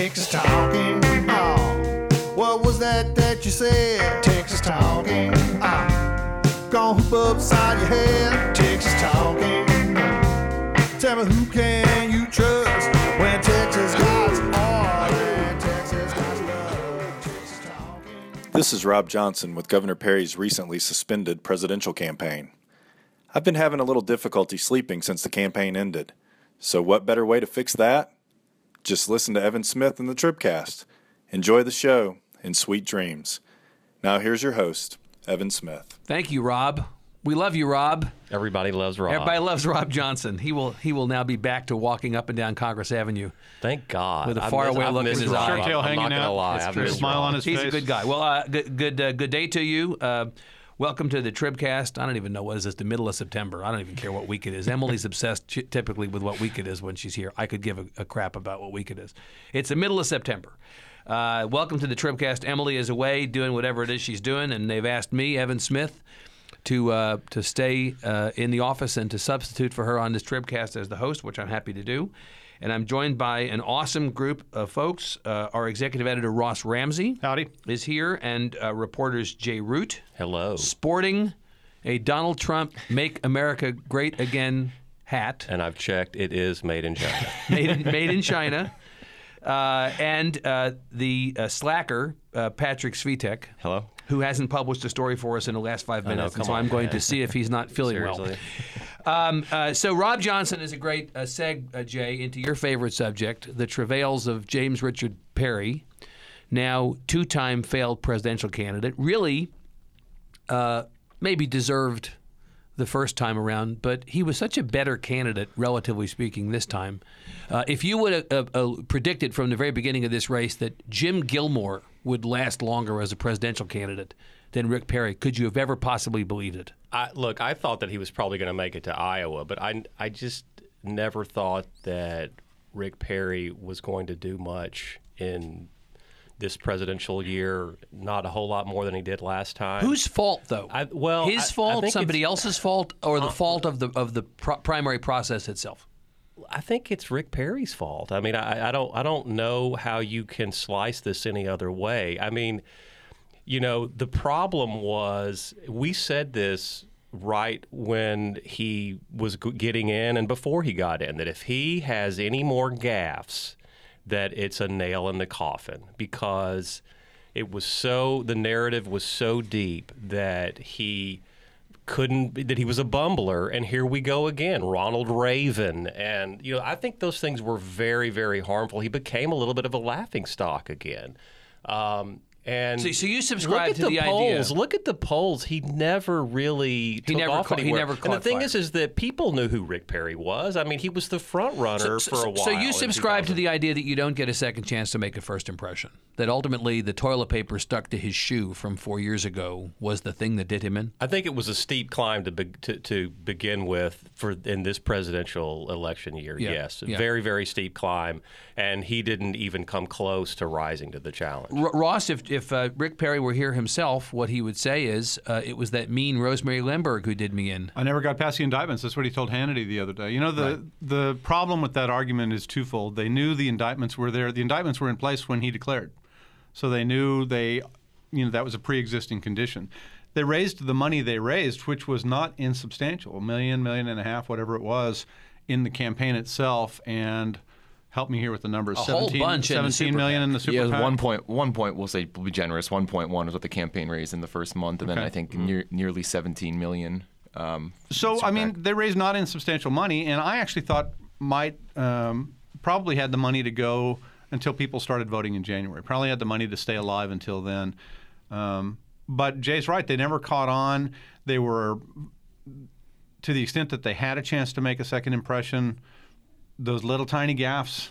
Texas talking. Oh, what was that that you said? Texas talking. Oh, gonna hoop upside your head. Texas talking. Tell me who can you trust when Texas guys are and Texas guys love Texas talking. This is Rob Johnson with Governor Perry's recently suspended presidential campaign. I've been having a little difficulty sleeping since the campaign ended. So, what better way to fix that? Just listen to Evan Smith and the Tribcast. Enjoy the show and sweet dreams. Now, here's your host, Evan Smith. Thank you, Rob. We love you, Rob. Everybody loves Rob. Everybody loves Rob Johnson. He will he will now be back to walking up and down Congress Avenue. Thank God. With a I've faraway look in his Rob. eye. I'm Shirt tail not hanging gonna out. lie. It's I've true. Smile Rob. on his He's a good guy. Well, uh, good good, uh, good day to you. Uh, welcome to the Tribcast. I don't even know what is this. The middle of September. I don't even care what week it is. Emily's obsessed typically with what week it is when she's here. I could give a, a crap about what week it is. It's the middle of September. Uh, welcome to the Tribcast. Emily is away doing whatever it is she's doing, and they've asked me, Evan Smith, to uh, to stay uh, in the office and to substitute for her on this Tribcast as the host, which I'm happy to do. And I'm joined by an awesome group of folks. Uh, our executive editor Ross Ramsey Howdy. is here, and uh, reporters Jay Root, Hello. sporting a Donald Trump "Make America Great Again" hat, And I've checked. It is made in China. made in, made in China, uh, and uh, the uh, slacker uh, Patrick Svitek. Hello. Who hasn't published a story for us in the last five know, minutes? and so on, I'm going to see if he's not feeling well. Um, uh, so Rob Johnson is a great uh, seg, uh, Jay, into your favorite subject, the travails of James Richard Perry, now two-time failed presidential candidate. Really, uh, maybe deserved the first time around, but he was such a better candidate, relatively speaking, this time. Uh, if you would have uh, uh, predicted from the very beginning of this race that Jim Gilmore would last longer as a presidential candidate than Rick Perry, could you have ever possibly believed it? I, look, I thought that he was probably going to make it to Iowa, but I, I just never thought that Rick Perry was going to do much in this presidential year. Not a whole lot more than he did last time. Whose fault, though? I- well, his I fault, think somebody Uh, else's fault, or the fault of the of the pro- primary process itself? I think it's Rick Perry's fault. I mean, I, I don't I don't know how you can slice this any other way. I mean, you know, the problem was we said this right when he was getting in and before he got in that if he has any more gaffes, that it's a nail in the coffin because it was so the narrative was so deep that he couldn't that he was a bumbler and here we go again ronald raven and you know i think those things were very very harmful. He became a little bit of a laughing stock again. Um, and So- so you subscribe to the, the idea- look at the polls he never really took never off ca- he never and the thing fire. is is that people knew who rick perry was i mean he was the front runner for a while So you subscribe to the idea that you don't get a second chance to make a first impression. That ultimately the toilet paper stuck to his shoe from four years ago was the thing that did him in. I think it was a steep climb to, be, to to begin with for in this presidential election year. Yeah, Yes, yeah. very very steep climb, and he didn't even come close to rising to the challenge. R- Ross, if if uh, Rick Perry were here himself, what he would say is uh, it was that mean Rosemary Lehmberg who did me in. I never got past the indictments. That's what he told Hannity the other day. You know, the the problem with that argument is twofold. They knew the indictments were there. The indictments were in place when he declared, so they knew they, you know, that was a pre-existing condition. They raised the money they raised, which was not insubstantial, a million, million and a half, whatever it was, in the campaign itself, and. Help me here with the numbers. A whole 17, bunch in the 17 super million PAC. in the super Yeah, PAC. one point. One point. We'll say we'll be generous. One point one was what the campaign raised in the first month, and then I think near, nearly 17 million. Um, So I mean, PAC. they raised not insubstantial money, and I actually thought might um, probably had the money to go until people started voting in January. Probably had the money to stay alive until then. Um, but Jay's right; they never caught on. They were, to the extent that they had a chance to make a second impression, those little tiny gaffes.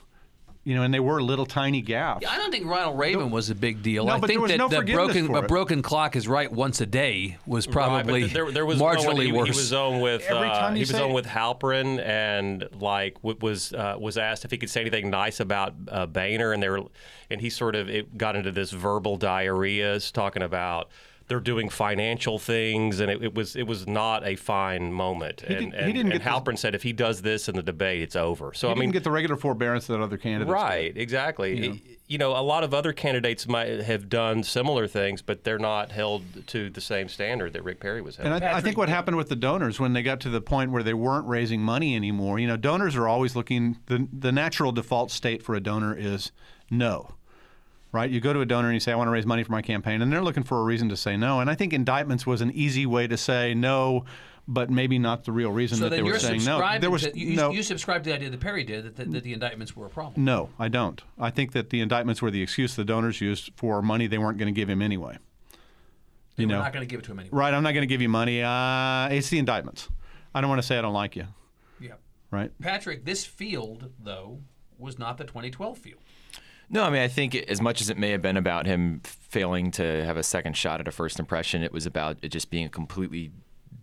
You know, and they were little tiny gaffes. I don't think Ronald Raven was a big deal. No, I but think there was that no the forgiveness broken for a broken clock is right once a day was Right, but probably there, there was marginally no he, worse. He was on with uh, he was on it. with Halperin and like was uh, was asked if he could say anything nice about uh, Boehner and they were and he sort of it got into this verbal diarrhea talking about they're doing financial things, and it, it was it was not a fine moment. He and did- and, didn't and the- Halperin said if he does this in the debate, it's over. So I mean, get the regular forbearance that other candidates. Right, exactly. You know. a lot of other candidates might have done similar things, but they're not held to the same standard that Rick Perry was held. And I, I think what happened with the donors when they got to the point where they weren't raising money anymore, you know, donors are always looking, the, the natural default state for a donor is no. Right? You go to a donor and you say, I want to raise money for my campaign, and they're looking for a reason to say no. And I think indictments was an easy way to say no, but maybe not the real reason So that they were saying no. There was to, you, no, you subscribe to the idea that Perry did that, that, that the indictments were a problem. no, I don't. I think that the indictments were the excuse the donors used for money they weren't going to give him anyway. You know, not going to give it to him anyway. right? I'm not going to give you money. Uh, it's the indictments. I don't want to say I don't like you. Yeah. Right? Patrick, this field though was not the 2012 field. No, I mean, I think as much as it may have been about him failing to have a second shot at a first impression, it was about it just being completely,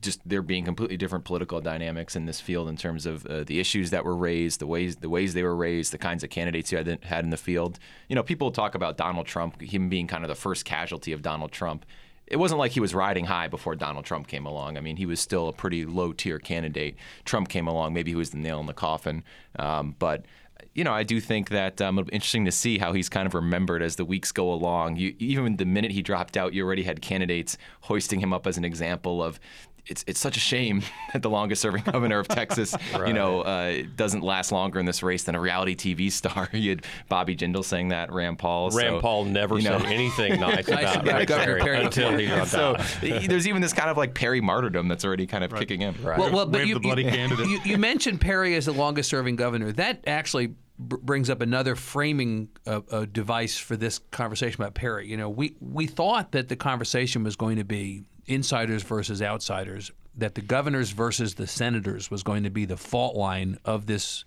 just there being completely different political dynamics in this field in terms of uh, the issues that were raised, the ways the ways they were raised, the kinds of candidates you had, had in the field. You know, people talk about Donald Trump, him being kind of the first casualty of Donald Trump. It wasn't like he was riding high before Donald Trump came along. I mean, he was still a pretty low tier candidate. Trump came along, maybe he was the nail in the coffin, um, but you know, I do think that um, it'll be interesting to see how he's kind of remembered as the weeks go along. You, even the minute he dropped out, you already had candidates hoisting him up as an example of. It's, it's such a shame that the longest serving governor of Texas, you know, uh, doesn't last longer in this race than a reality TV star. You had Bobby Jindal saying that, Rand Paul. Rand so, Paul never you know. said anything nice Nice about about Rick Governor Perry, Perry. until he dropped So out. there's even this kind of like Perry martyrdom that's already kind of kicking in. Right. Well, well, but you, the bloody you, candidate. you, you mentioned Perry as the longest serving governor. That actually br- brings up another framing uh, uh, device for this conversation about Perry. You know, we, we thought that the conversation was going to be insiders versus outsiders, that the governors versus the senators was going to be the fault line of this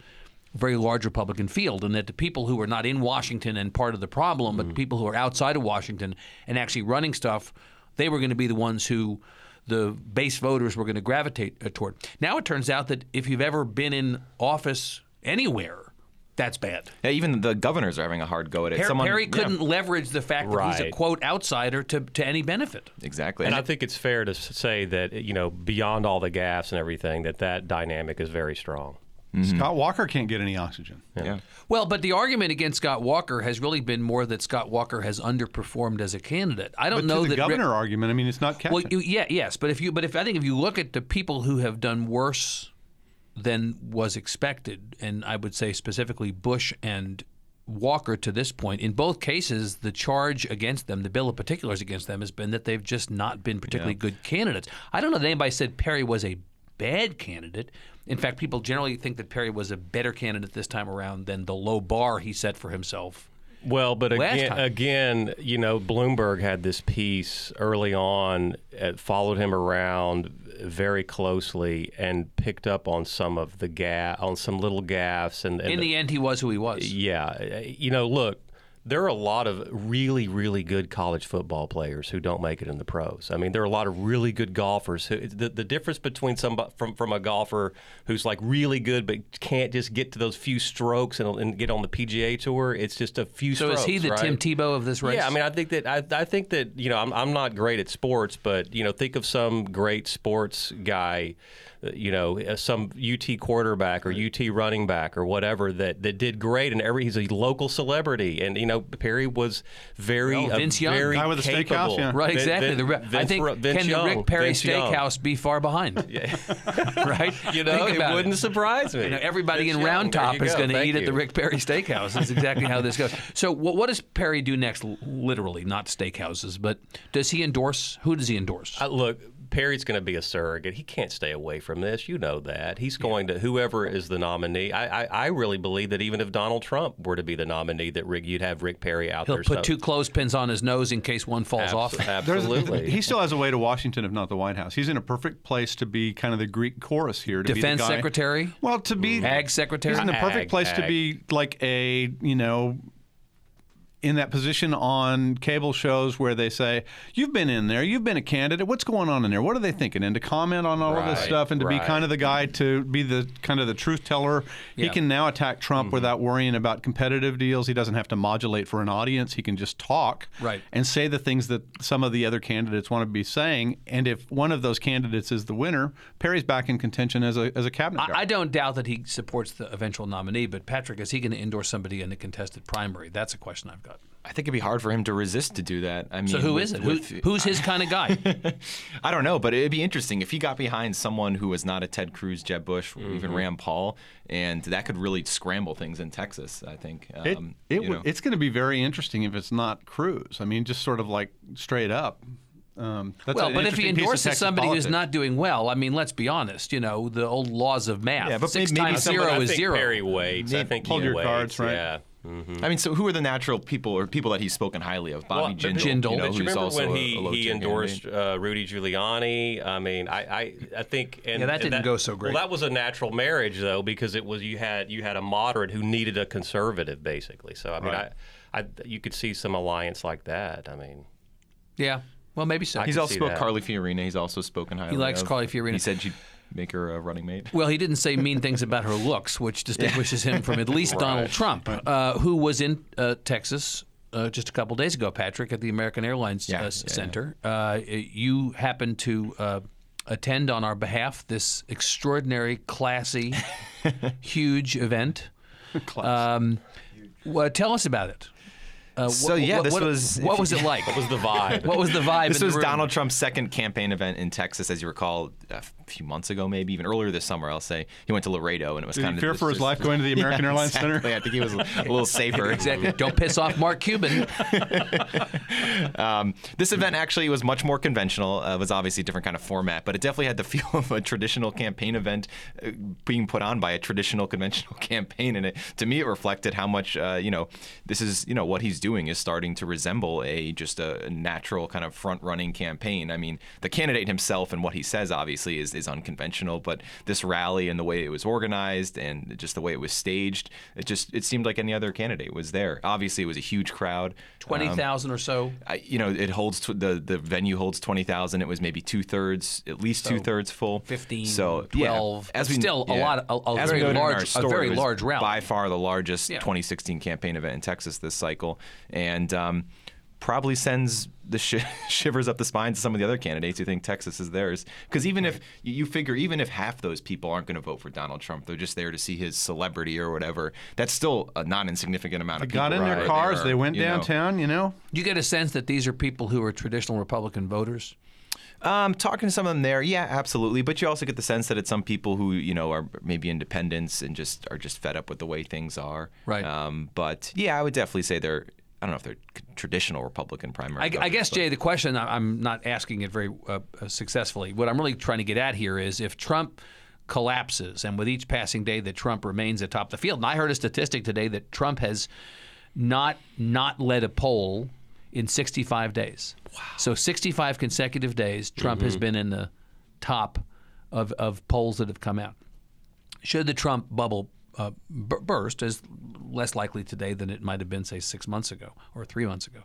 very large Republican field, and that the people who are not in Washington and part of the problem, but the people who are outside of Washington and actually running stuff, they were going to be the ones who the base voters were going to gravitate uh, toward. Now it turns out that if you've ever been in office anywhere, that's bad. Yeah, even the governors are having a hard go at it. Per- Someone- Perry couldn't leverage the fact that he's a quote outsider to, to any benefit. exactly. And I think it's fair to say that you know beyond all the gaffes and everything, that that dynamic is very strong. Mm-hmm. Scott Walker can't get any oxygen. yeah. Well, but the argument against Scott Walker has really been more that Scott Walker has underperformed as a candidate. I don't But know to the that Rick- governor argument, I mean, it's not catching. Well, you, yeah, yes, but if you, but if I think if you look at the people who have done worse than was expected, and I would say specifically Bush and Walker to this point, in both cases, the charge against them, the bill of particulars against them, has been that they've just not been particularly good candidates. I don't know that anybody said Perry was a bad candidate. In fact, people generally think that Perry was a better candidate this time around than the low bar he set for himself. Well, but again, again, you know, Bloomberg had this piece early on, uh, followed him around very closely, and picked up on some of the ga- on some little gaffes. And, and In the end, he was who he was. yeah, uh, you know, look, there are a lot of really, really good college football players who don't make it in the pros. I mean, there are a lot of really good golfers. Who the, the difference between some from from a golfer who's like really good but can't just get to those few strokes and, and get on the PGA tour, it's just a few. So strokes, is he the right? Tim Tebow of this race? Yeah, I mean, I think that I, I think that you know I'm, I'm not great at sports, but you know, think of some great sports guy, you know, uh, some UT quarterback or UT running back or whatever that, that did great, and every he's a local celebrity, and you know, Perry was very Well, uh, Vince Young. very Guy with the steakhouse, capable. yeah. Right, exactly. Vin- The I think Vince can Young, the Rick Perry Vince Young. Steakhouse be far behind? right? You know, Think it wouldn't surprise me. You know, everybody Vince in Young, Round Top you is going to Thank eat at the. Rick Perry Steakhouse. That's exactly how this goes. So, what, what does Perry do next? Literally, not steakhouses, but does he endorse? Who does he endorse? Uh, look, Perry's going to be a surrogate. He can't stay away from this. You know that. He's going to whoever is the nominee. I, I, I really believe that even if Donald Trump were to be the nominee, that Rick, you'd have Rick Perry out He'll there. put so- two clothespins on his nose in case one falls Abs- off. There's- Absolutely. he still has a way to Washington, if not the White House. He's in a perfect place to be kind of the Greek chorus here. To Defense be the guy. secretary? Well, to be Ag secretary? He's in the perfect Ag, place to be like a you know in that position on cable shows where they say, "You've been in there, you've been a candidate. What's going on in there? What are they thinking?" And to comment on all of this stuff and to be kind of the guy to be the kind of the truth teller. He can now attack Trump mm-hmm. without worrying about competitive deals. He doesn't have to modulate for an audience. He can just talk Right. and say the things that some of the other candidates want to be saying. And if one of those candidates is the winner, Perry's back in contention as a as a cabinet. I, I don't doubt that he supports the eventual nominee, but Patrick, is he going to endorse somebody in the contested primary? That's a question I've got. I think it'd be hard for him to resist to do that. I mean, So who with- is it? Who, who's his kind of guy? I don't know, but it'd be interesting if he got behind someone who was not a Ted Cruz, Jeb Bush, Mm-hmm. even Rand Paul, and that could really scramble things in Texas. I think. It, Um, it you would, know. it's going to be very interesting if it's not Cruz. I mean, just sort of like straight up. Um, that's well, but if he interesting piece of endorses Texas somebody who's not doing well, I mean, let's be honest. You know, the old laws of math. Yeah, but Six maybe times somebody- zero I is think zero. Perry waits. I think Hold he your waits. cards, right? Yeah. I mean, so who are the natural people or people that he's spoken highly of? Bobby Well, but- Jindal, Jindal. you know, But you who's remember also when he, a low he endorsed uh, Rudy Giuliani? I mean, I, I, I think and Yeah, that didn't go so great. Well, that was a natural marriage though because it was you had you had a moderate who needed a conservative basically. So I mean, Right. I, I, you could see some alliance like that. I mean, Yeah, well, maybe so. He's also see spoke that. Carly Fiorina. He's also spoken highly. He likes of. Carly Fiorina. He said she'd make her a running mate. Well, he didn't say mean things about her looks, which distinguishes him from at least Donald Trump, uh, who was in uh, Texas uh, just a couple days ago, Patrick, at the American Airlines Yeah, uh, yeah, Center. Uh, you happened to uh, attend on our behalf this extraordinary, classy, huge event. Um, well, tell us about it. Uh, So, wh- yeah, wh- this what, was- What was it like? what was the vibe? what was the vibe? This in the was room? Donald Trump's second campaign event in Texas, as you recall, a few months ago, maybe even earlier this summer. I'll say he went to Laredo, and it was Did he kind of fear for his this- life going to the American Yeah, Airlines Center? exactly. I think he was a little safer. Exactly. Don't piss off Mark Cuban. Um, this event actually was much more conventional. Uh, it was obviously a different kind of format, but it definitely had the feel of a traditional campaign event uh, being put on by a traditional conventional campaign. And it, to me, it reflected how much uh, you know this is you know what he's doing is starting to resemble a just a natural kind of front running campaign. I mean, the candidate himself and what he says obviously is is unconventional, but this rally and the way it was organized and just the way it was staged, it just it seemed like any other candidate was there. Obviously, it was a huge crowd. twenty thousand Um, or so. I, you know, it holds tw- the the venue holds twenty thousand. It was maybe two thirds, at least two thirds full. 15, so 12, yeah, as we still a lot- a- a very noted in our large- a very large rally. By far the largest Yeah. 2016 campaign event in Texas this cycle, and um, probably sends the sh- shivers up the spines of some of the other candidates who think Texas is theirs. Because even if you you figure, even if half those people aren't going to vote for Donald Trump, they're just there to see his celebrity or whatever. That's still a not insignificant amount They of people. got in right their there, cars, they went you know. downtown, you know. You get a sense that these are people who are traditional Republican voters? Um, talking to some of them there, yeah, absolutely. But you also get the sense that it's some people who you know are maybe independents and just are just fed up with the way things are. Right. Um, but yeah, I would definitely say they're. I don't know if they're traditional Republican primary. I, I guess, but- Jay, the question I'm not asking it very uh, uh, successfully. What I'm really trying to get at here is if Trump collapses, and with each passing day that Trump remains atop the field, and I heard a statistic today that Trump has not not led a poll in 65 days. Wow. So 65 consecutive days, Trump has been in the top of, of polls that have come out. Should the Trump bubble uh, b- burst, as less likely today than it might have been, say, six months ago or three months ago,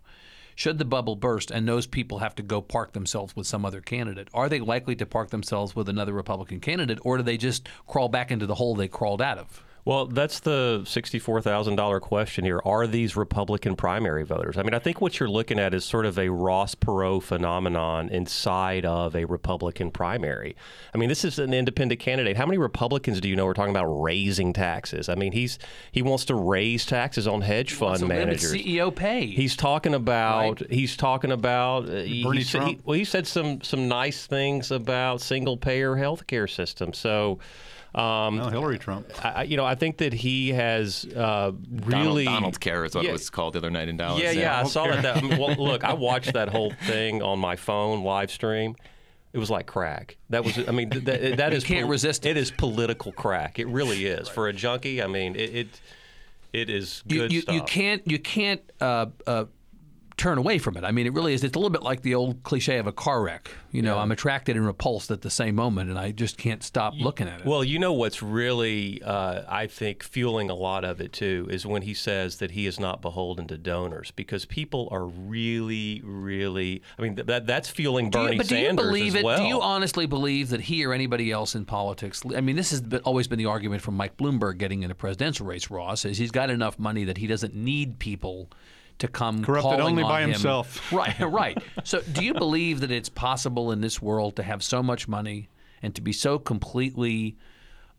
should the bubble burst and those people have to go park themselves with some other candidate, are they likely to park themselves with another Republican candidate, or do they just crawl back into the hole they crawled out of? Well, that's the sixty-four thousand dollar question here. Are these Republican primary voters? I mean, I think what you're looking at is sort of a Ross Perot phenomenon inside of a Republican primary. I mean, this is an independent candidate. How many Republicans do you know are talking about raising taxes? I mean, he's he wants to raise taxes on hedge fund managers. CEO pay. He's talking about. He's talking about. Uh, he, Bernie he said- he- Trump. well, he said some some nice things about single payer health care system. So. Um, No, Hillary Trump. I, I- you know, I think that he has uh, really Donald Care is what Yeah. it was called the other night in Dallas. Yeah, yeah, I saw that. that well, look, I watched that whole thing on my phone live stream. It was like crack. That was, I mean, th- that, that is can't resist it. It is political crack. It really is for a junkie. I mean, it it, it is you, good you, stuff. you can't you can't uh, uh, turn away from it. I mean, it really is. It's a little bit like the old cliche of a car wreck. You know, I'm attracted and repulsed at the same moment, and I just can't stop looking at it. Well, you know what's really, uh, I think, fueling a lot of it too is when he says that he is not beholden to donors because people are really, really. I mean, th- that that's fueling Do you- Bernie but do you Sanders believe it? well. Do you honestly believe that he or anybody else in politics? I mean, this has been, always been the argument from Mike Bloomberg getting in a presidential race. Ross is he's got enough money that he doesn't need people to come Corrupted calling only on by him. himself. Right, right. So, do you believe that it's possible in this world to have so much money and to be so completely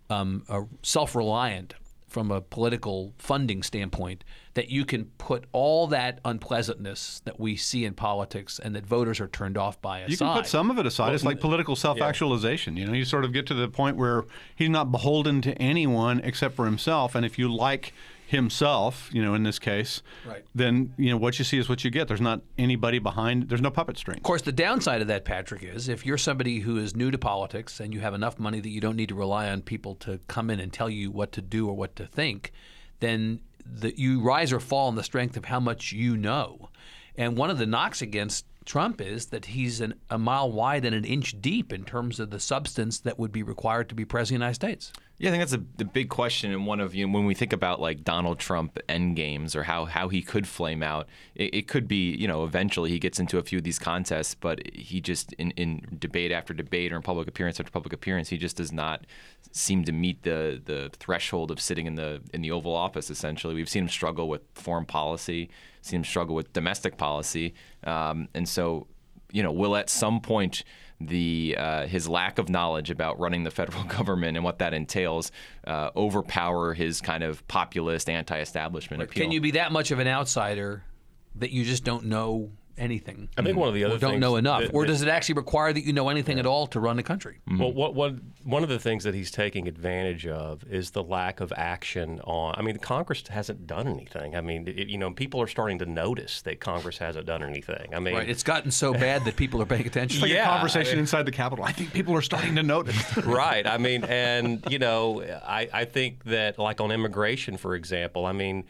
um, uh, self-reliant from a political funding standpoint that you can put all that unpleasantness that we see in politics and that voters are turned off by aside? You can put some of it aside. it's like political self-actualization. You know, you sort of get to the point where he's not beholden to anyone except for himself. And if you like himself, you know, in this case, Right. then you know what you see is what you get. There's not anybody behind. There's no puppet string. Of course, the downside of that, Patrick, is if you're somebody who is new to politics and you have enough money that you don't need to rely on people to come in and tell you what to do or what to think, then the, you rise or fall on the strength of how much you know. And one of the knocks against Trump is that he's an, a mile wide and an inch deep in terms of the substance that would be required to be president of the United States. Yeah, I think that's a, the big question. And one of you, know, when we think about like Donald Trump end games or how, how he could flame out, it, it could be, you know, eventually he gets into a few of these contests, but he just, in, in debate after debate or in public appearance after public appearance, he just does not seem to meet the, the threshold of sitting in the in the Oval Office. Essentially, we've seen him struggle with foreign policy, seen him struggle with domestic policy, um, and so, you know, will at some point the uh, his lack of knowledge about running the federal government and what that entails uh, overpower his kind of populist anti-establishment appeal. Can you be that much of an outsider that you just don't know anything? I think one of the other or don't things know enough, that- or does it actually require that you know anything at all to run the country? Mm-hmm. Well, what, what, one of the things that he's taking advantage of is the lack of action on. I mean, Congress hasn't done anything. I mean, it, you know, people are starting to notice that Congress hasn't done anything. I mean, Right, it's gotten so bad that people are paying attention. It's Like Yeah, a conversation I mean- inside the Capitol. I think people are starting to notice. right. I mean, and you know, I, I think that like on immigration, for example, I mean,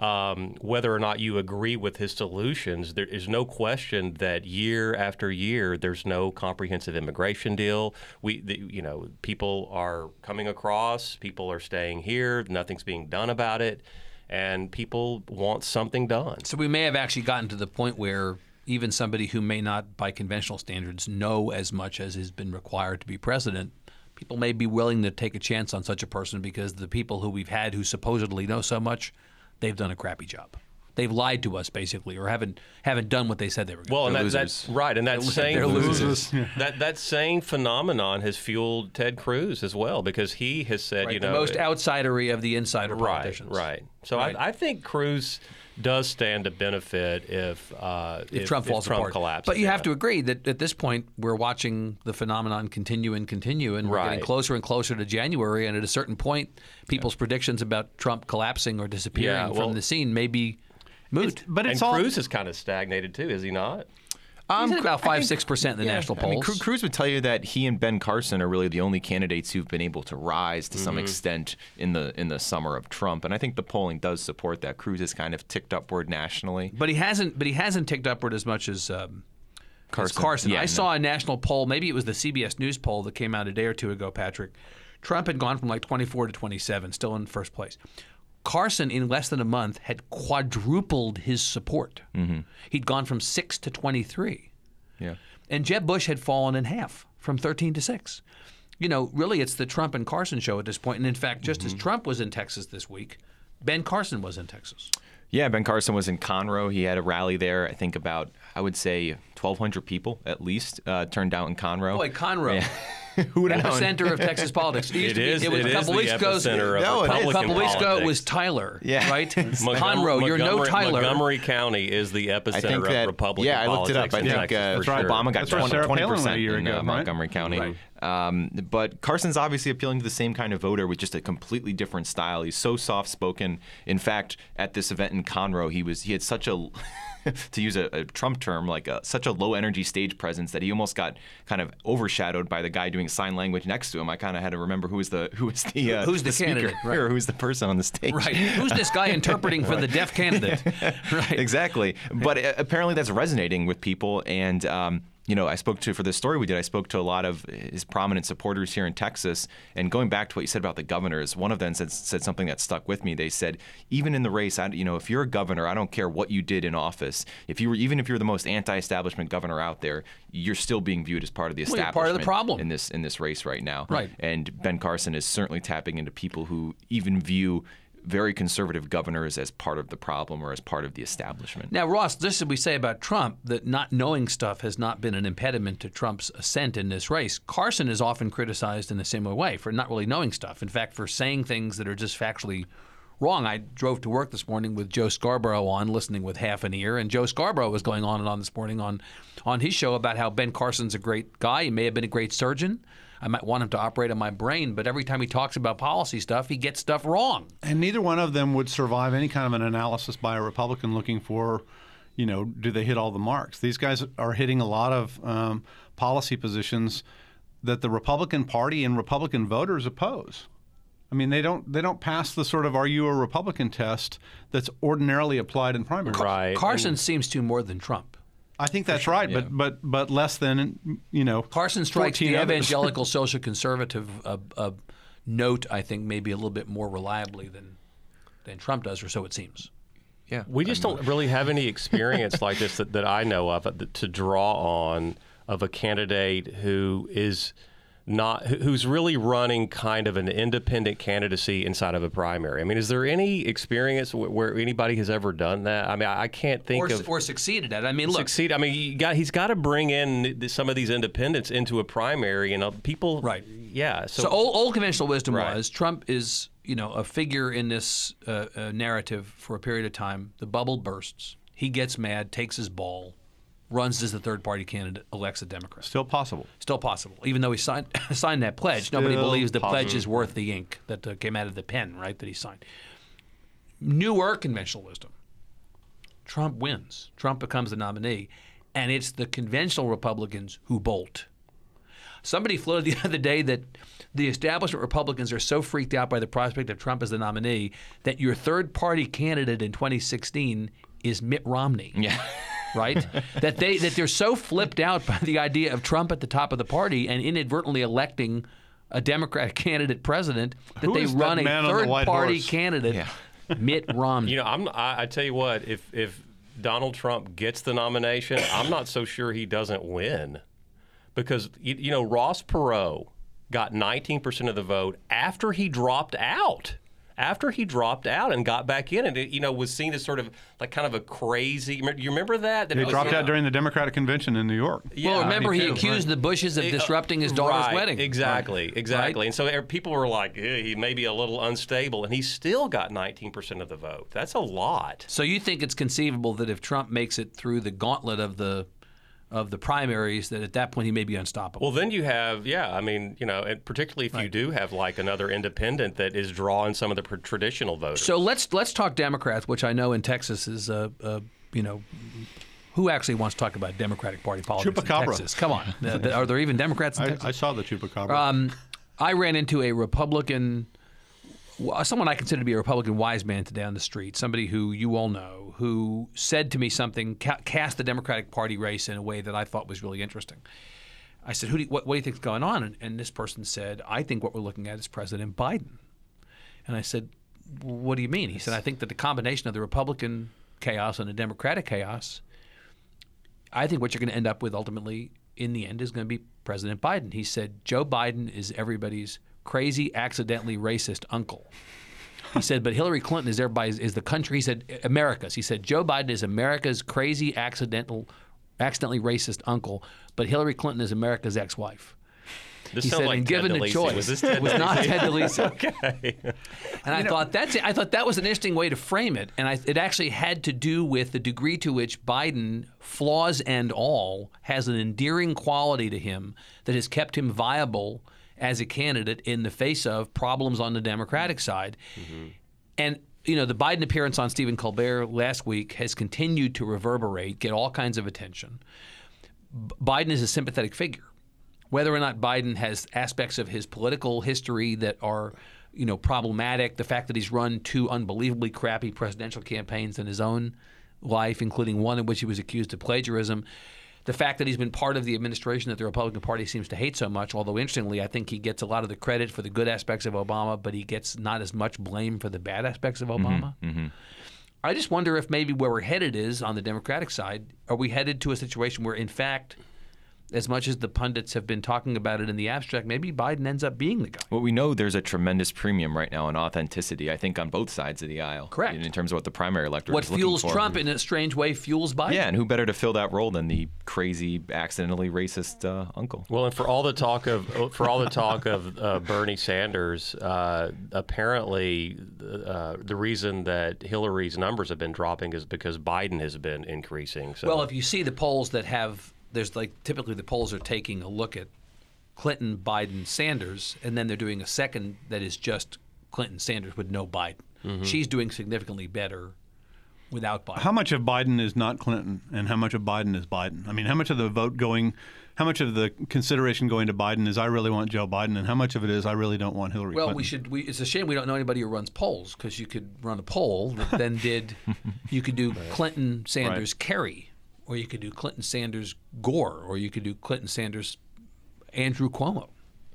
um, whether or not you agree with his solutions, there is no question that year after year, there's no comprehensive immigration deal. We, the, you know, people are coming across, people are staying here, nothing's being done about it, and people want something done. So we may have actually gotten to the point where even somebody who may not, by conventional standards, know as much as has been required to be president, people may be willing to take a chance on such a person because the people who we've had who supposedly know so much, they've done a crappy job. They've lied to us basically, or haven't haven't done what they said they were going to. Well, and They're that, that's losers. right, and that same they're losers. that that same phenomenon has fueled Ted Cruz as well because he has said, to. you the know, most outsidery of the insider right, politicians. right. So Right. I, I think Cruz does stand to benefit if uh, if, Trump falls apart. collapses. But you have to agree that at this point we're watching the phenomenon continue and continue, and we're getting closer and closer to January. And at a certain point, people's predictions about Trump collapsing or disappearing Yeah, well- from the scene may be moot. but And it's all. Cruz is kind of stagnated too, is he not? At about five six percent in the Yeah, national I mean, polls. Cruz would tell you that he and Ben Carson are really the only candidates who've been able to rise to Mm-hmm. some extent in the in the summer of Trump, and I think the polling does support that. Cruz has kind of ticked upward nationally. but he hasn't. But he hasn't ticked upward as much as. Um, as Carson. Carson. Yeah, I no. saw a national poll. Maybe it was the CBS News poll that came out a day or two ago. Patrick, Trump had gone from like 24 to 27, still in first place. Carson, in less than a month, had quadrupled his support. Mm-hmm. He'd gone from six to 23. Yeah. And Jeb Bush had fallen in half from 13 to 6. You know, really, it's the Trump and Carson show at this point. And in fact, just Mm-hmm. as Trump was in Texas this week, Ben Carson was in Texas. Yeah, Ben Carson was in Conroe. He had a rally there. I think about, I would say, 1,200 people at least uh, turned out in Conroe. Boy, Conroe. Who would have known? epicenter of Texas politics. It, used It to be- is. it was it a couple weeks ago. of No, it is. a couple weeks ago, it was Tyler, Yeah. right? Conroe, you're no Tyler. Montgomery County is the epicenter I think of that. Republican yeah, I looked it up. I in think Texas, uh, sure. Obama got That's where 20 Sarah Palin went a percent year in ago, uh, right? Montgomery County. Um, but Carson's obviously appealing to the same kind of voter with just a completely different style. He's so soft-spoken. In fact, at this event in Conroe, he was he had such a to use a, a Trump term, like a, such a low energy stage presence that he almost got kind of overshadowed by the guy doing sign language next to him, I kind of had to remember who was the who was the uh, Who's the speaker candidate, right. or who's the person on the stage. Right. Who's this guy interpreting for the deaf candidate? Right. exactly. But uh, apparently that's resonating with people. And, um, you know, I spoke to, for this story we did, I spoke to a lot of his prominent supporters here in Texas. And going back to what you said about the governors, one of them said, said something that stuck with me. They said, even in the race, I, you know, if you're a governor, I don't care what you did in office. If you were, even if you're the most anti-establishment governor out there, you're still being viewed as part of the Well, establishment part of the problem. in this in this race right now. Right. And Ben Carson is certainly tapping into people who even view very conservative governors as part of the problem or as part of the establishment. Now, Ross, this is we say about Trump that not knowing stuff has not been an impediment to Trump's ascent in this race. Carson is often criticized in a similar way for not really knowing stuff. In fact, for saying things that are just factually wrong. I drove to work this morning with Joe Scarborough on, listening with half an ear, and Joe Scarborough was going on and on this morning on on his show about how Ben Carson's a great guy. He may have been a great surgeon. I might want him to operate on my brain, but every time he talks about policy stuff, he gets stuff wrong. And neither one of them would survive any kind of an analysis by a Republican looking for, you know, do they hit all the marks? These guys are hitting a lot of um, policy positions that the Republican Party and Republican voters oppose. I mean, they don't they don't pass the sort of "Are you a Republican?" test that's ordinarily applied in primaries. Right. Carson seems to more than Trump. I think that's right, but but but less than you know. Carson strikes 14 the others. evangelical social conservative uh, uh, note, I think, maybe a little bit more reliably than than Trump does, or so it seems. Yeah. We just don't really have any experience like this that, that I know of uh, that, to draw on of a candidate who is not who's really running kind of an independent candidacy inside of a primary. I mean, is there any experience where, where anybody has ever done that? I mean, I, I can't think Or, of or succeeded at. it. I mean, look, succeed. I mean, got, he's got to bring in some of these independents into a primary, and people. Right. Yeah. So, So old, old conventional wisdom Right. was Trump is you know a figure in this uh, uh, narrative for a period of time. The bubble bursts. He gets mad, takes his ball, runs as the third party candidate, elects a Democrat. Still possible. Still possible, even though he signed signed that pledge. Nobody believes the pledge is worth the ink that uh, came out of the pen, right? That he signed. Newer conventional wisdom. Trump wins. Trump becomes the nominee, and it's the conventional Republicans who bolt. Somebody floated the other day that the establishment Republicans are so freaked out by the prospect of Trump as the nominee that your third party candidate in 2016 is Mitt Romney. Yeah. Right? that they that they're so flipped out by the idea of Trump at the top of the party and inadvertently electing a Democratic candidate president that Who they is that run a man on the third white party horse? candidate, Yeah. Mitt Romney. you know, I'm. I, I tell you what, if if Donald Trump gets the nomination, I'm not so sure he doesn't win, because you, you know Ross Perot got 19% of the vote after he dropped out. After he dropped out and got back in, and it, you know was seen as sort of like kind of a crazy. You remember that? that He was, dropped you out know- during the Democratic convention in New York. well, remember he 92, accused right. the Bushes of disrupting his daughter's Right, wedding. Exactly, exactly. And so er, people were like, "Eh, he may be a little unstable, and he still got 19% of the vote. That's a lot. So you think it's conceivable that if Trump makes it through the gauntlet of the of the primaries, that at that point he may be unstoppable? Well, then you have, yeah, I mean, you know, and particularly if you do have like another independent that is drawing some of the traditional voters. So let's let's talk Democrats, which I know in Texas is uh, uh, you know. Who actually wants to talk about Democratic Party politics Chupacabra. in Texas? Come on, are there even Democrats in I, Texas? I saw the chupacabra. Um, I ran into a Republican, w- someone I consider to be a Republican wise man today on the street, somebody who you all know, who said to me something, ca- cast the Democratic Party race in a way that I thought was really interesting. I said, Who do you, what, what do you think is going on? And, and this person said, I think what we're looking at is President Biden. And I said, What do you mean? He said, I think that the combination of the Republican chaos and the Democratic chaos I think what you're going to end up with ultimately in the end is going to be President Biden. He said Joe Biden is everybody's crazy, accidentally racist uncle. He said, but Hillary Clinton is everybody's is the country. He said America's. He said Joe Biden is America's crazy, accidental, accidentally racist uncle, but Hillary Clinton is America's ex-wife. this He said, like and Ted given the choice, was this it Ted was not DeLisi? Ted DeLisi. okay. And I thought that's it. I thought that was an interesting way to frame it, and I, it actually had to do with the degree to which Biden, flaws and all, has an endearing quality to him that has kept him viable as a candidate in the face of problems on the Democratic side. Mm-hmm. And you know, the Biden appearance on Stephen Colbert last week has continued to reverberate, get all kinds of attention. B- Biden is a sympathetic figure. whether or not Biden has aspects of his political history that are, you know, problematic, the fact that he's run two unbelievably crappy presidential campaigns in his own life, including one in which he was accused of plagiarism. The fact that he's been part of the administration that the Republican Party seems to hate so much, although interestingly, I think he gets a lot of the credit for the good aspects of Obama, but he gets not as much blame for the bad aspects of mm-hmm, Obama. Mm-hmm. I just wonder if maybe where we're headed is on the Democratic side. Are we headed to a situation where, in fact, as much as the pundits have been talking about it in the abstract, maybe Biden ends up being the guy? Well, we know there's a tremendous premium right now on authenticity. I think on both sides of the aisle. Correct. In, in terms of what the primary electorate What is looking fuels for. Trump in a strange way fuels Biden. Yeah, and who better to fill that role than the crazy, accidentally racist uh, uncle? Well, and for all the talk of for all the talk of uh, Bernie Sanders, uh, apparently uh, the reason that Hillary's numbers have been dropping is because Biden has been increasing. So Well, if you see the polls that have, there's like typically the polls are taking a look at Clinton, Biden, Sanders, and then they're doing a second that is just Clinton, Sanders with no Biden. Mm-hmm. She's doing significantly better without Biden. How much of Biden is not Clinton, and how much of Biden is Biden? I mean, how much of the vote going, how much of the consideration going to Biden is I really want Joe Biden, and how much of it is I really don't want Hillary Well, Clinton? we should. We, it's a shame we don't know anybody who runs polls because you could run a poll that then did. You could do Clinton, Sanders, Kerry, or you could do Clinton, Sanders, Gore, or you could do Clinton, Sanders, Andrew Cuomo,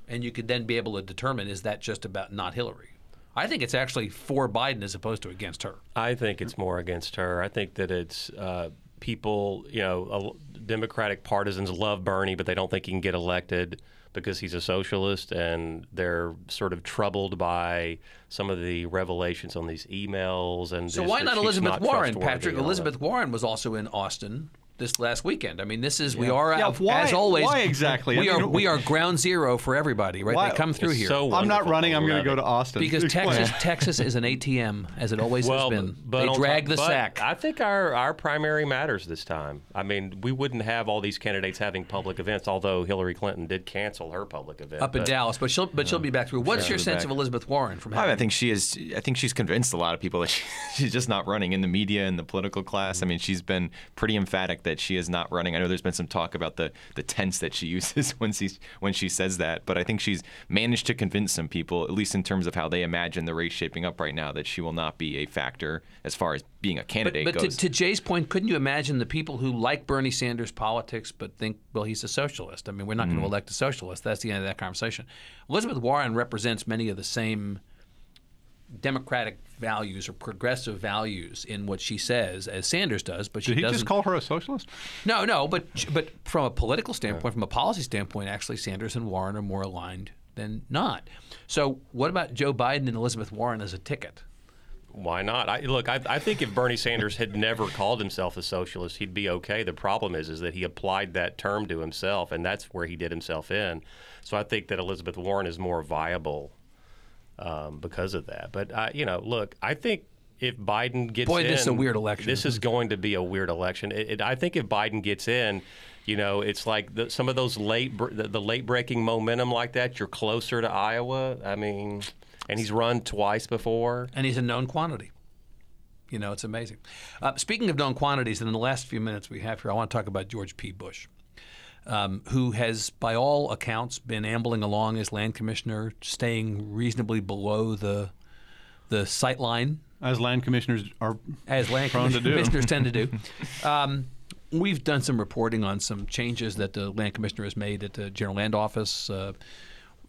and you could then be able to determine is that just about not Hillary. I think it's actually for Biden as opposed to against her. I think it's more against her. I think that it's uh, people, you know, uh, Democratic partisans love Bernie, but they don't think he can get elected because he's a socialist, and they're sort of troubled by some of the revelations on these emails. And So just why not Elizabeth not Warren, Patrick? and all that. Elizabeth Warren was also in Austin this last weekend. I mean, this is we are Yeah, why- as always. why exactly? We I are we are ground zero for everybody, right? Why- They come through here. so I'm not running. I'm going to go to Austin Because Texas, Texas is an ATM, as it always well, has been. but they drag top- the but sack. I think our, our primary matters this time. I mean, we wouldn't have all these candidates having public events, although Hillary Clinton did cancel her public event. up in Dallas, but she'll but she'll be back through. What's your sense back. of Elizabeth Warren from I, having? I think she is. I think she's convinced a lot of people that she, she's just not running in the media and the political class. I mean, she's been pretty emphatic that she is not running. I know there's been some talk about the the tense that she uses when she when she says that, but I think she's managed to convince some people, at least in terms of how they imagine the race shaping up right now, that she will not be a factor as far as being a But, candidate but to, goes. to Jay's point, couldn't you imagine the people who like Bernie Sanders politics but think, well, he's a socialist? I mean, we're not Mm-hmm. going to elect a socialist. That's the end of that conversation. Elizabeth Warren represents many of the same democratic values or progressive values in what she says as Sanders does, but she Did he doesn't. just call her a socialist? No, no, but but from a political standpoint, from a policy standpoint, actually, Sanders and Warren are more aligned than not. So, what about Joe Biden and Elizabeth Warren as a ticket? Why not? I, look, I, I think if Bernie Sanders had never called himself a socialist, he'd be okay. The problem is, is that he applied that term to himself, and that's where he did himself in. So I think that Elizabeth Warren is more viable um, because of that. But uh, you know, look, I think if Biden gets Boy, in, this is a weird election, This isn't going to be a weird election. It, it, I think if Biden gets in. You know, it's like the, some of those late, the, the late breaking momentum like that. You're closer to Iowa. I mean, and he's run twice before. and he's a known quantity. You know, it's amazing. Uh, speaking of known quantities, in the last few minutes we have here, I want to talk about George P. Bush, um, who has, by all accounts, been ambling along as land commissioner, staying reasonably below the the sight line, As land commissioners are as land Prone to do. commissioners tend to do. Um, we've done some reporting on some changes that the land commissioner has made at the general land office. Uh,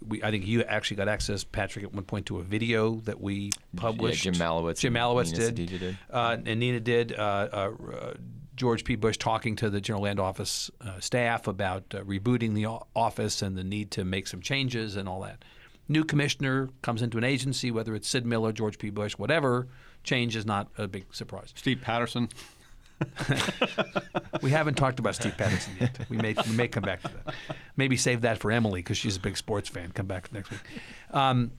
we, I think you actually got access, Patrick, at one point to a video that we published. Jim Malewitz Jim and Malewitz Nina did. Sedita did. Uh, and Nina did. Uh, uh, uh, George P. Bush talking to the general land office uh, staff about uh, rebooting the office and the need to make some changes and all that. New commissioner comes into an agency, whether it's Sid Miller, George P. Bush, whatever. Change is not a big surprise. Steve Patterson. We haven't talked about Steve Patterson yet. We may we may come back to that. Maybe save that for Emily because she's a big sports fan. Come back next week. Um,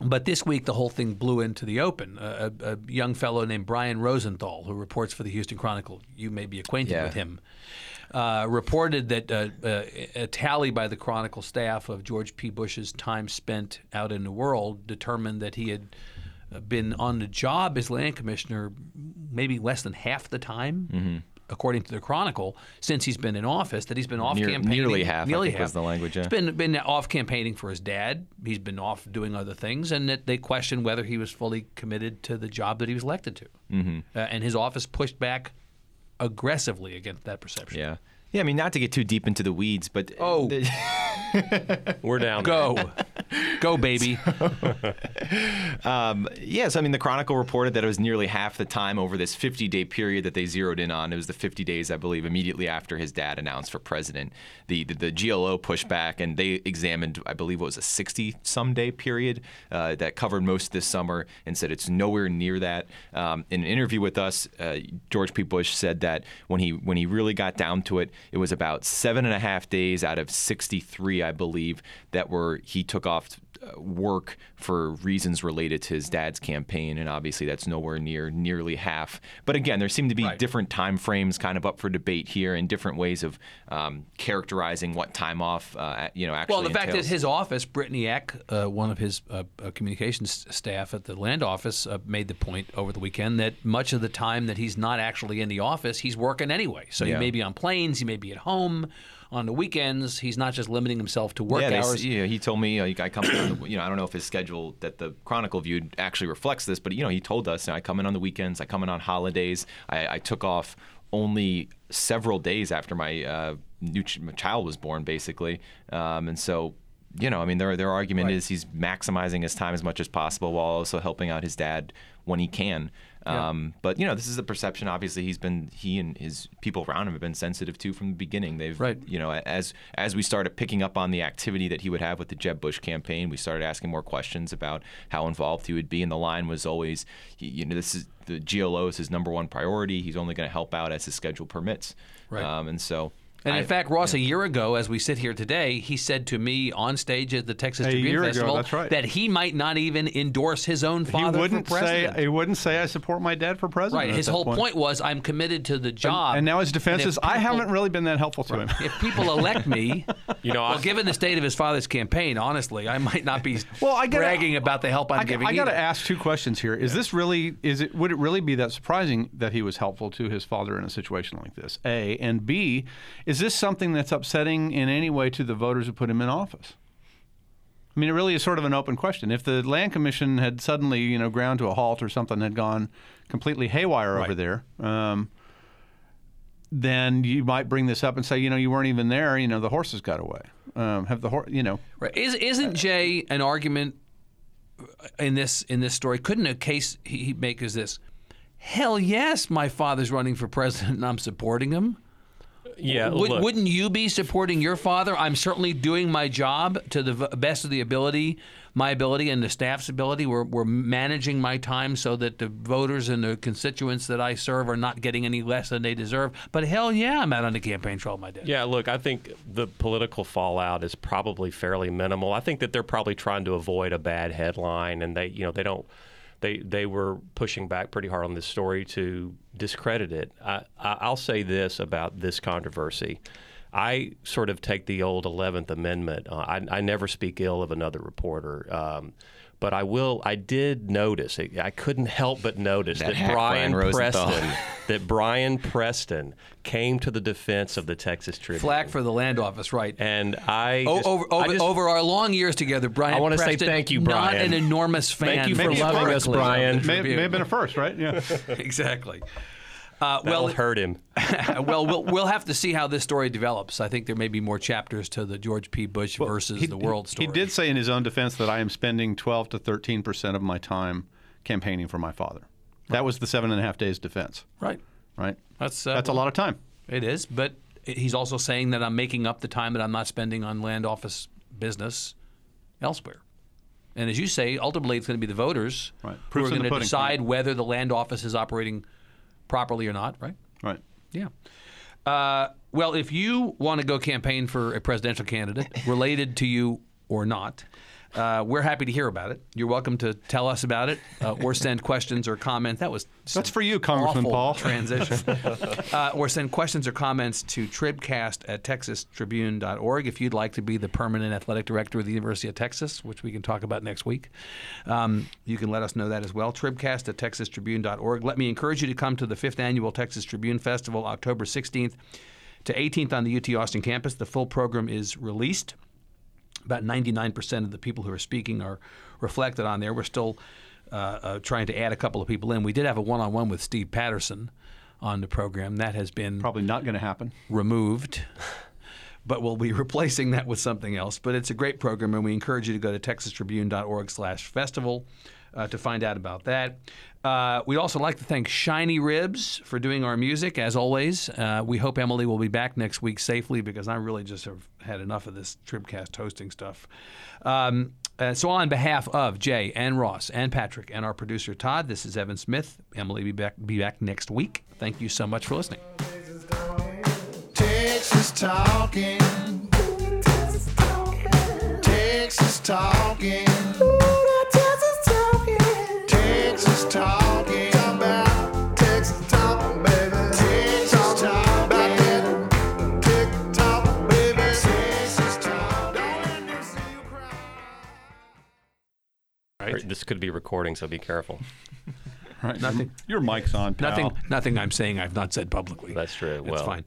but this week, the whole thing blew into the open. A, a, a young fellow named Brian Rosenthal, who reports for the Houston Chronicle, you may be acquainted Yeah. with him, uh, reported that uh, uh, a tally by the Chronicle staff of George P. Bush's time spent out in the world determined that he had uh, been on the job as land commissioner maybe less than half the time according to the Chronicle, since he's been in office, that he's been off Near- campaigning. nearly half, Nearly think, was half. the language, yeah. He's been been off campaigning for his dad. He's been off doing other things, and that they question whether he was fully committed to the job that he was elected to. Mm-hmm. Uh, and his office pushed back aggressively against that perception. Yeah. Yeah, I mean, not to get too deep into the weeds, but Oh. We're down. Go, go, baby. Um, yes, I mean the Chronicle reported that it was nearly half the time over this 50-day period that they zeroed in on. It was the 50 days, I believe, immediately after his dad announced for president. The the, the GLO pushed back, and they examined, I believe, what was a 60-some day period uh, that covered most of this summer, and said it's nowhere near that. Um, in an interview with us, uh, George P. Bush said that when he when he really got down to it, it was about seven and a half days out of 63, I believe, that were he took off uh, work for reasons related to his dad's campaign, and obviously that's nowhere near nearly half. But again, there seem to be Right. different time frames kind of up for debate here, and different ways of um, characterizing what time off, uh, you know, actually. Well, the fact entails. that his office, Brittany Eck, uh, one of his uh, uh, communications staff at the land office, uh, made the point over the weekend that much of the time that he's not actually in the office, he's working anyway. So Yeah. he may be on planes, he may be at home on the weekends. He's not just limiting himself to work yeah, hours. know, he told me, know, I come, in, you know, I don't know if his schedule that the Chronicle viewed actually reflects this, but you know, he told us, you know, I come in on the weekends, I come in on holidays. I, I took off only several days after my uh, new ch- my child was born, basically, um, and so. You know, I mean, their their argument is he's maximizing his time as much as possible while also helping out his dad when he can. Um, but you know, this is the perception. Obviously, he's been he and his people around him have been sensitive to from the beginning. They've Right. you know, as as we started picking up on the activity that he would have with the Jeb Bush campaign, we started asking more questions about how involved he would be. And the line was always, you know, this is the GLO is his number one priority. He's only going to help out as his schedule permits. Right. Um, and so, And in I- fact, Ross, a year ago, as we sit here today, he said to me on stage at the Texas A Tribune year ago, Festival right. that he might not even endorse his own father He father wouldn't for say president. he wouldn't say I support my dad for president. right. His whole point. was, I'm committed to the job. and now his defense if is I haven't really been that helpful to him. If people elect me, You know, well, given the state of his father's campaign, honestly, I might not be Well, I gotta- bragging about the help I'm I, giving. I got to ask two questions here. Is this really is it would it really be that surprising that he was helpful to his father in a situation like this? A and B, is this something that's upsetting in any way to the voters who put him in office? I mean, it really is sort of an open question. If the land commission had suddenly, you know, ground to a halt or something had gone completely haywire over there, um, then you might bring this up and say, you know, you weren't even there. You know, the horses got away. Um, have the horse, you know, Right. Is, isn't Jay an argument in this in this story? Couldn't a case he he make is this? Hell yes, my father's running for president, and I'm supporting him. Yeah, look, wouldn't you be supporting your father? I'm certainly doing my job to the v- best of the ability, my ability and the staff's ability. We're, we're managing my time so that the voters and the constituents that I serve are not getting any less than they deserve. But hell yeah, I'm out on the campaign trail my dad. Yeah, look, I think the political fallout is probably fairly minimal. I think that they're probably trying to avoid a bad headline, and they, you know, they don't. They they were pushing back pretty hard on this story to discredit it. I, I'll say this about this controversy. I sort of take the old Eleventh Amendment. Uh, I, I never speak ill of another reporter. Um, but I will. I did notice. I couldn't help but notice That that, Brian Brian Preston that Brian Preston came to the defense of the Texas Tribune. Flack for the land office, right? And I O- just- over I over, just- over our long years together, Brian. I wanna say thank you, Brian. Not an enormous fan. Thank you for loving us, Brian. may, may have been a first, right? Yeah. exactly. Uh, That'll well, hurt him. well, we'll we'll have to see how this story develops. I think there may be more chapters to the George P. Bush versus the world story. He did say in his own defense that I am spending 12 to 13 percent of my time campaigning for my father. That was the seven and a half days defense, right. right? That's uh, That's a lot of time. It is, but he's also saying that I'm making up the time that I'm not spending on land office business elsewhere. And as you say, ultimately it's going to be the voters Right. who Proof's are going to decide whether the land office is operating properly or not, right? Right. Yeah. Uh, well, if you want to go campaign for a presidential candidate, related to you or not, Uh, we're happy to hear about it. You're welcome to tell us about it uh, or send questions or comments. That was That's for you, Congressman Paul. transition. uh, or send questions or comments to tribcast at texastribune.org if you'd like to be the permanent athletic director of the University of Texas, which we can talk about next week. Um, you can let us know that as well. Tribcast at texastribune.org. Let me encourage you to come to the fifth annual Texas Tribune Festival, October 16th to 18th on the UT Austin campus. The full program is released about 99% of the people who are speaking are reflected on there. We're still uh, uh, trying to add a couple of people in. We did have a one on one with Steve Patterson on the program. That has been Probably not going to happen. removed. But we'll be replacing that with something else. But it's a great program, and we encourage you to go to texastribune.org/festival uh, to find out about that. Uh, we'd also like to thank Shiny Ribs for doing our music, as always. Uh, we hope Emily will be back next week safely because I really just have had enough of this Tribcast hosting stuff. Um, uh, so, on behalf of Jay and Ross and Patrick and our producer Todd, this is Evan Smith. Emily will be back, be back next week. Thank you so much for listening. Texas talking. Texas talking. Texas talking. This could be recording, so be careful. Right. Nothing. Your mic's on, pal. Nothing, nothing I'm saying I've not said publicly. That's true. It's Well, fine.